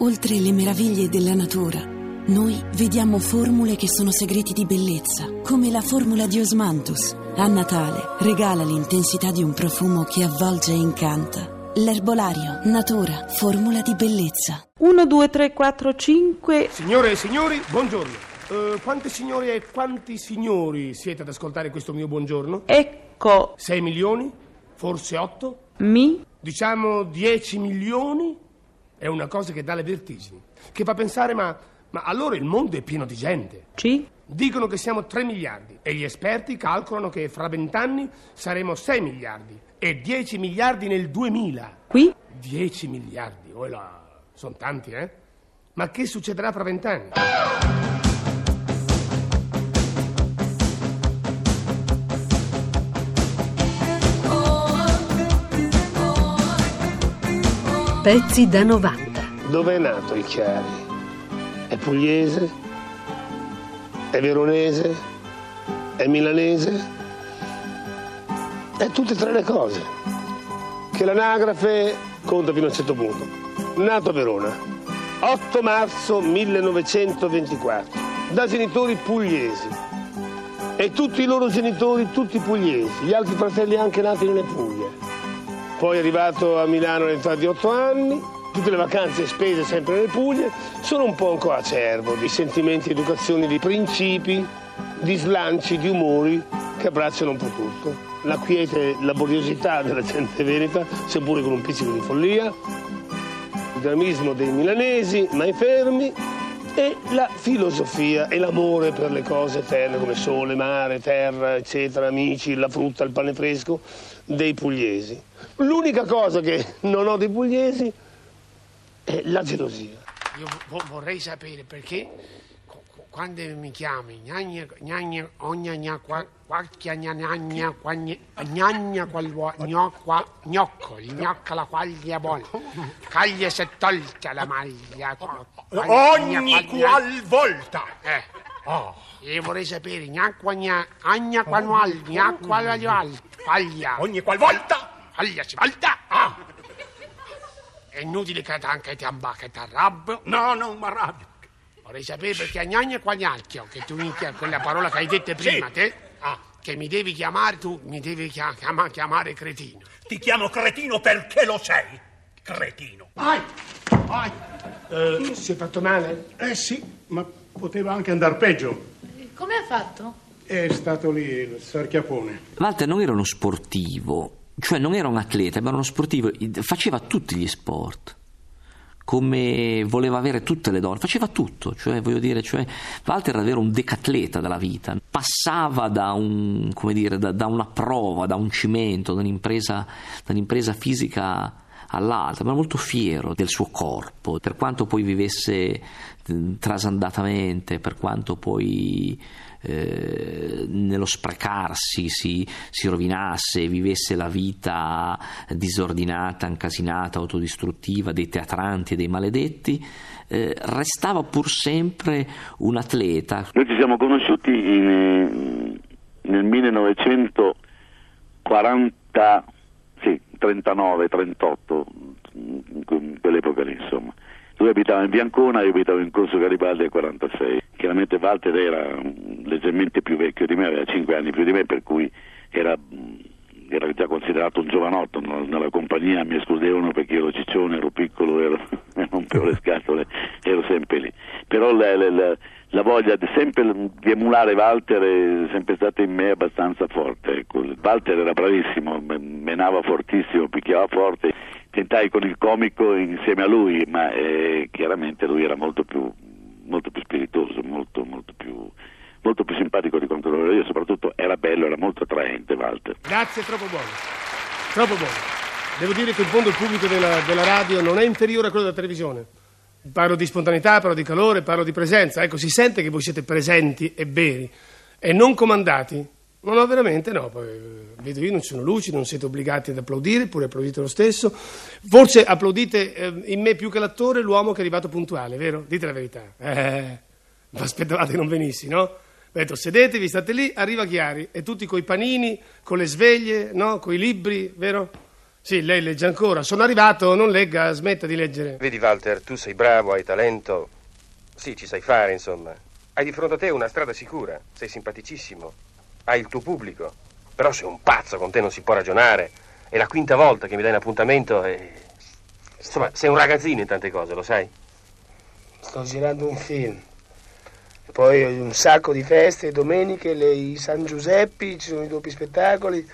Oltre le meraviglie della natura, noi vediamo formule che sono segreti di bellezza, come la formula di Osmanthus. A Natale regala l'intensità di un profumo che avvolge e incanta. L'erbolario, natura, formula di bellezza. 1, 2, 3, 4, 5. Signore e signori, buongiorno. Eh, quante signore e quanti signori siete ad ascoltare questo mio buongiorno? Ecco 6 milioni? Forse 8? mi. Diciamo 10 milioni? È una cosa che dà le vertigini, che fa pensare ma, ma allora il mondo è pieno di gente. C. Dicono che siamo 3 miliardi e gli esperti calcolano che fra vent'anni saremo 6 miliardi e 10 miliardi nel 2000. Qui. 10 miliardi, oh là, sono tanti, eh? Ma che succederà fra vent'anni? Pezzi da 90. Dove è nato il Chiari? È pugliese? È veronese? È milanese? È tutte e tre le cose. Che l'anagrafe conta fino a un certo punto. Nato a Verona, 8 marzo 1924, da genitori pugliesi. E tutti i loro genitori, tutti pugliesi, gli altri fratelli anche nati nelle Puglie. Poi è arrivato a Milano all'età di 8 anni, tutte le vacanze spese sempre nelle Puglie, sono un po' ancora acerbo di sentimenti, educazioni, di principi, di slanci, di umori che abbracciano un po' tutto. La quiete, la laboriosità della gente veneta, seppure con un pizzico di follia, il dinamismo dei milanesi, mai fermi, e la filosofia e l'amore per le cose eterne come sole, mare, terra, eccetera, amici, la frutta, il pane fresco dei pugliesi. L'unica cosa che non ho dei pugliesi è la gelosia. Io vo- vorrei sapere perché quando mi chiami gnagna, gnagna, ogna, gna, qua, qualche gna, gnagna, quagna, gnagna, qual gnocqua, gnoccoli, gnocca la quaglia buona, caglia se tolta la maglia. qua- quaglia, Ogni quaglia- qual volta. Eh, Oh, io vorrei sapere, gnacqua, gna, agna, quanual, gnacqua, laglial, quaglia, ogni qual volta. quaglia si volta. Ah. È inutile che anche ti amba, che ti arrabbio. No, non mi arrabbio. Vorrei sapere perché a gnagna e quagnacchio, che tu mi chiami, quella parola che hai detto prima, Sì. te, Ah. che mi devi chiamare, tu mi devi chia- chiama- chiamare cretino. Ti chiamo cretino perché lo sei. Cretino. Ai! Ai! Eh, si è fatto male? Eh sì, ma poteva anche andare peggio. Come ha fatto? È stato lì il sarchiapone. Walter non era uno sportivo, cioè non era un atleta, ma era uno sportivo, faceva tutti gli sport. Come voleva avere tutte le donne, faceva tutto, cioè voglio dire, cioè, Walter era davvero un decatleta della vita, passava da, un, dire, da, da una prova, da un cimento, da un'impresa, da un'impresa fisica all'altra, ma molto fiero del suo corpo, per quanto poi vivesse trasandatamente, per quanto poi eh, nello sprecarsi si, si rovinasse, vivesse la vita disordinata, incasinata, autodistruttiva dei teatranti e dei maledetti, eh, restava pur sempre un atleta. Noi ci siamo conosciuti in, nel 1940, sì, 39, 38, in quell'epoca lì insomma. Lui abitava in Biancona, io abitavo in Corso Garibaldi al 46. Chiaramente Walter era leggermente più vecchio di me, aveva 5 anni più di me, per cui era, era già considerato un giovanotto. Nella compagnia mi escludevano perché ero ciccione, ero piccolo, ero, rompevo le scatole, ero sempre lì. Però la, la, la, voglia di, sempre, di emulare Walter è sempre stata in me abbastanza forte. Ecco. Walter era bravissimo, menava fortissimo, picchiava forte. Tentai con il comico insieme a lui, ma eh, chiaramente lui era molto più, molto più spiritoso, molto, molto più, molto più simpatico di quanto lo ero io, soprattutto era bello, era molto attraente Walter. Grazie, troppo buono. Troppo buono. Devo dire che in fondo il pubblico della, della radio non è inferiore a quello della televisione. Parlo di spontaneità, parlo di calore, parlo di presenza. Ecco, si sente che voi siete presenti e veri e non comandati. No, no, veramente no. Eh, vedo io, non ci sono luci, non siete obbligati ad applaudire, pure applaudite lo stesso. Forse applaudite eh, in me più che l'attore l'uomo che è arrivato puntuale, vero? Dite la verità. Eh, ma aspettavate che non venissi, no? Detto, sedetevi, state lì, arriva Chiari, e tutti coi panini, con le sveglie, no? Coi libri, vero? Sì, lei legge ancora. Sono arrivato, non legga, smetta di leggere. Vedi, Walter, tu sei bravo, hai talento. Sì, ci sai fare, insomma. Hai di fronte a te una strada sicura. Sei simpaticissimo. Hai il tuo pubblico. Però sei un pazzo, con te non si può ragionare. È la quinta volta che mi dai un appuntamento e... Insomma, sei un ragazzino in tante cose, lo sai? Sto girando un film. Poi ho un sacco di feste, domeniche, le, i San Giuseppi, ci sono i doppi spettacoli.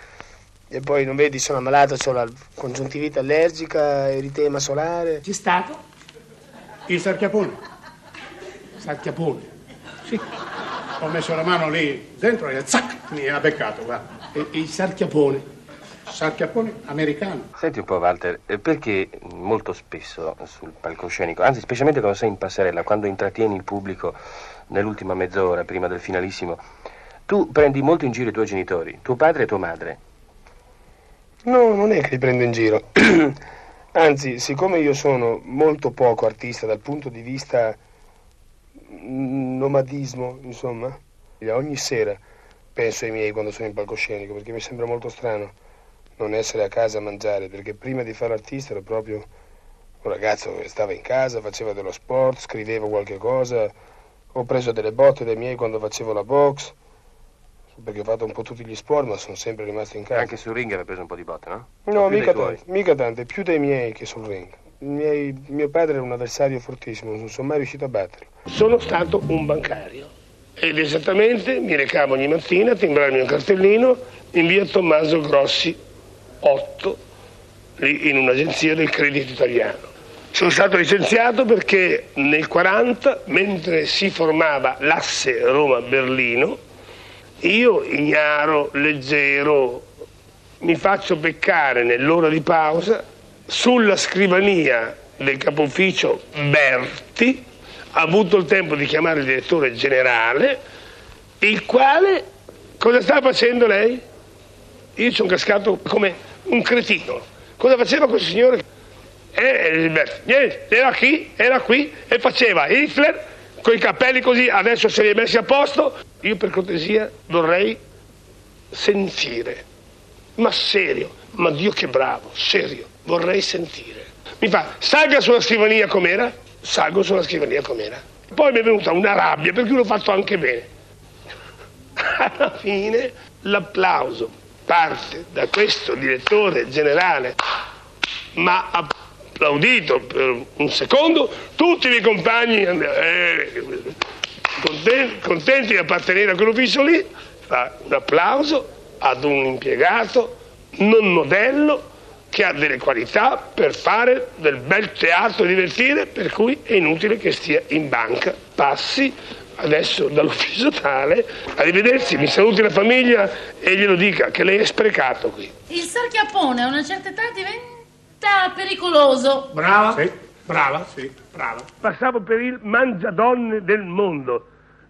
E poi non vedi, sono ammalato, ho la congiuntivite allergica, eritema solare. Chi è stato? Il Sarchiapone. Sarchiapone. Sì. Ho messo la mano lì dentro e zac, mi ha beccato, guarda. E, il Sarchiapone. Sarchiapone americano. Senti un po', Walter, eh, perché molto spesso sul palcoscenico, anzi specialmente quando sei in passerella, quando intrattieni il pubblico nell'ultima mezz'ora prima del finalissimo, tu prendi molto in giro i tuoi genitori, tuo padre e tua madre. No, non è che li prendo in giro. Anzi, siccome io sono molto poco artista dal punto di vista nomadismo, insomma, ogni sera penso ai miei quando sono in palcoscenico, perché mi sembra molto strano non essere a casa a mangiare, perché prima di fare artista ero proprio un ragazzo che stava in casa, faceva dello sport, scriveva qualche cosa, ho preso delle botte dai miei quando facevo la box, perché ho fatto un po' tutti gli sport, ma sono sempre rimasto in casa. Anche sul ring aveva preso un po' di botte, no? No, mica tante, mica tante, più dei miei che sul ring. Miei, mio padre era un avversario fortissimo, non sono mai riuscito a batterlo. Sono stato un bancario ed esattamente mi recavo ogni mattina a timbrare il mio cartellino in via Tommaso Grossi 8, lì in un'agenzia del credito italiano. Sono stato licenziato perché nel 40, mentre si formava l'asse Roma-Berlino, io, ignaro, leggero, mi faccio beccare nell'ora di pausa sulla scrivania del capo ufficio Berti, ha avuto il tempo di chiamare il direttore generale, il quale cosa sta facendo lei? Io sono cascato come un cretino. Cosa faceva questo signore? Eh, era qui, era qui e faceva Hitler con i capelli così, adesso se li è messi a posto. Io per cortesia vorrei sentire, ma serio, ma Dio che bravo, serio, vorrei sentire. Mi fa, salga sulla scrivania com'era, salgo sulla scrivania com'era. Poi mi è venuta una rabbia perché l'ho fatto anche bene. Alla fine l'applauso parte da questo direttore generale, ma applaudito per un secondo, tutti i miei compagni eh, contenti, contenti di appartenere a quell'ufficio lì, fa un applauso ad un impiegato non modello che ha delle qualità per fare del bel teatro divertire, per cui è inutile che stia in banca. Passi adesso dall'ufficio tale, arrivederci, mi saluti la famiglia e glielo dica che lei è sprecato qui. Il sarchiappone a una certa età diventa pericoloso. Brava? Sì, brava, sì, brava. Passavo per il mangiadonne del mondo.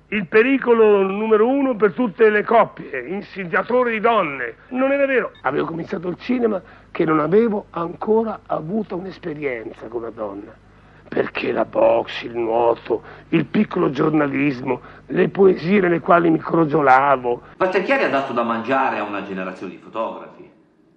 Il pericolo numero uno per tutte le coppie, insidiatore di donne. Non era vero. Avevo cominciato il cinema che non avevo ancora avuto un'esperienza con una donna. Perché la box, il nuoto, il piccolo giornalismo, le poesie nelle quali mi crogiolavo. Walter Chiari ha dato da mangiare a una generazione di fotografi.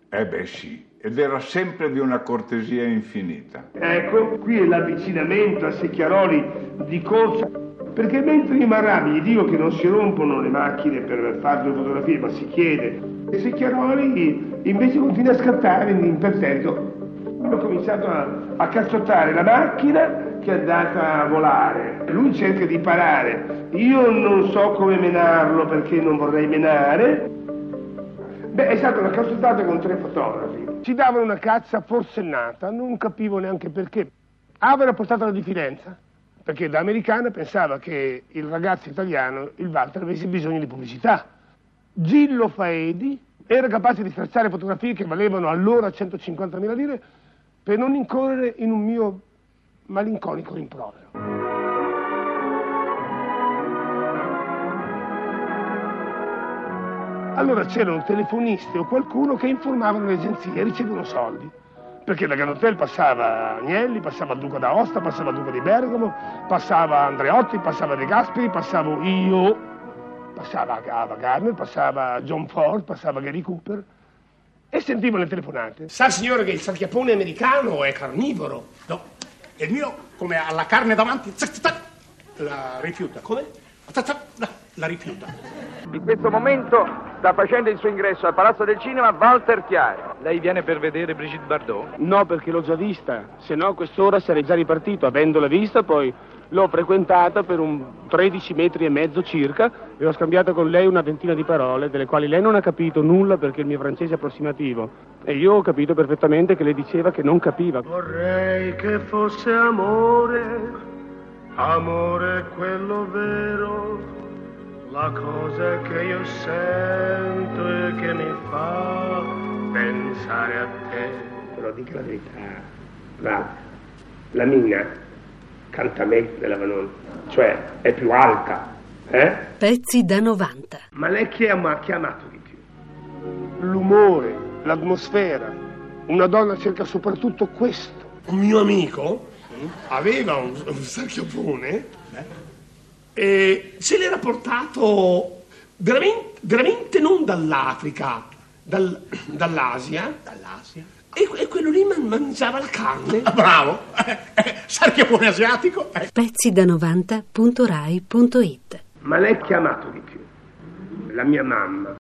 Eh beh sì, ed era sempre di una cortesia infinita. Ecco, qui è l'avvicinamento a Secchiaroli di corsa, perché mentre i Marami gli dico che non si rompono le macchine per fare due fotografie, ma si chiede, e Secchiaroli invece continua a scattare in imperterrito. Ho cominciato a, a cazzottare la macchina che è andata a volare. Lui cerca di parare. Io non so come menarlo perché non vorrei menare. Beh, è stata una cassottata con tre fotografi. Ci davano una cazza forsennata, non capivo neanche perché. Aveva portato la diffidenza, perché da americana pensava che il ragazzo italiano, il Walter, avesse bisogno di pubblicità. Gillo Faedi era capace di stracciare fotografie che valevano allora 150.000 lire per non incorrere in un mio malinconico rimprovero. Allora c'erano telefonisti o qualcuno che informavano le agenzie e ricevevano soldi. Perché da Ganotel passava Agnelli, passava il Duca d'Aosta, passava il Duca di Bergamo, passava Andreotti, passava De Gasperi, passavo io, passava Ava Gardner, passava John Ford, passava Gary Cooper. e sentivo le telefonate. Sa signore che il sarchiapone americano è carnivoro. No, il mio, come ha la carne davanti, zac, zac, la rifiuta. Come? Zac, la rifiuta. In questo momento sta facendo il suo ingresso al Palazzo del Cinema Walter Chiari. Lei viene per vedere Brigitte Bardot? No, perché l'ho già vista, se no a quest'ora sarei già ripartito. Avendola vista, poi l'ho frequentata per un 13 metri e mezzo circa e ho scambiato con lei una ventina di parole, delle quali lei non ha capito nulla perché il mio francese è approssimativo. E io ho capito perfettamente che lei diceva che non capiva. Vorrei che fosse amore, amore quello vero, la cosa che io sento e che mi fa pensare a te. Però dica la verità, la, la Mina canta meglio della Vanoni, cioè è più alta, eh? Pezzi da 90. Ma lei chi ha, ma- chi ha amato di più? L'umore, l'atmosfera. Una donna cerca soprattutto questo. Un mio amico aveva un, un sarchiapone e se l'era portato veramente, veramente non dall'Africa, dal- dall'Asia. Dall'Asia? E, e quello lì man- mangiava la carne. Ah, bravo! Sarchiapone asiatico? Eh. Pezzi da 90.rai.it Ma lei chi ha amato di più? La mia mamma,